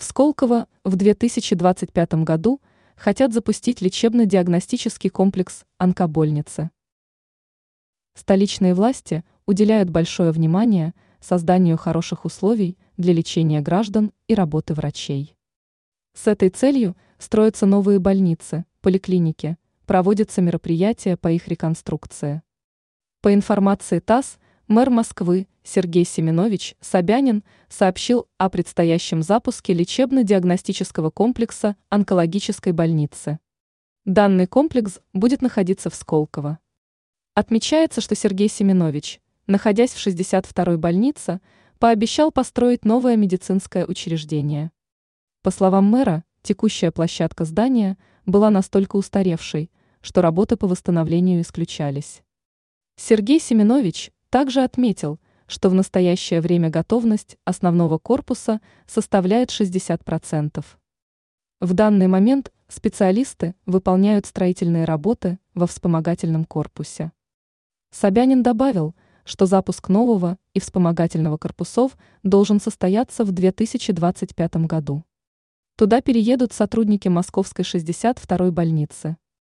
В Сколково в 2025 году хотят запустить лечебно-диагностический комплекс онкобольницы. Столичные власти уделяют большое внимание созданию хороших условий для лечения граждан и работы врачей. С этой целью строятся новые больницы, поликлиники, проводятся мероприятия по их реконструкции. По информации ТАСС, Мэр Москвы Сергей Семенович Собянин сообщил о предстоящем запуске лечебно-диагностического комплекса онкологической больницы. Данный комплекс будет находиться в Сколково. Отмечается, что Сергей Семенович, находясь в 62-й больнице, пообещал построить новое медицинское учреждение. По словам мэра, текущая площадка здания была настолько устаревшей, что работы по восстановлению исключались. Сергей Семенович также отметил, что в настоящее время готовность основного корпуса составляет 60%. В данный момент специалисты выполняют строительные работы во вспомогательном корпусе. Собянин добавил, что запуск нового и вспомогательного корпусов должен состояться в 2025 году. Туда переедут сотрудники Московской 62-й больницы.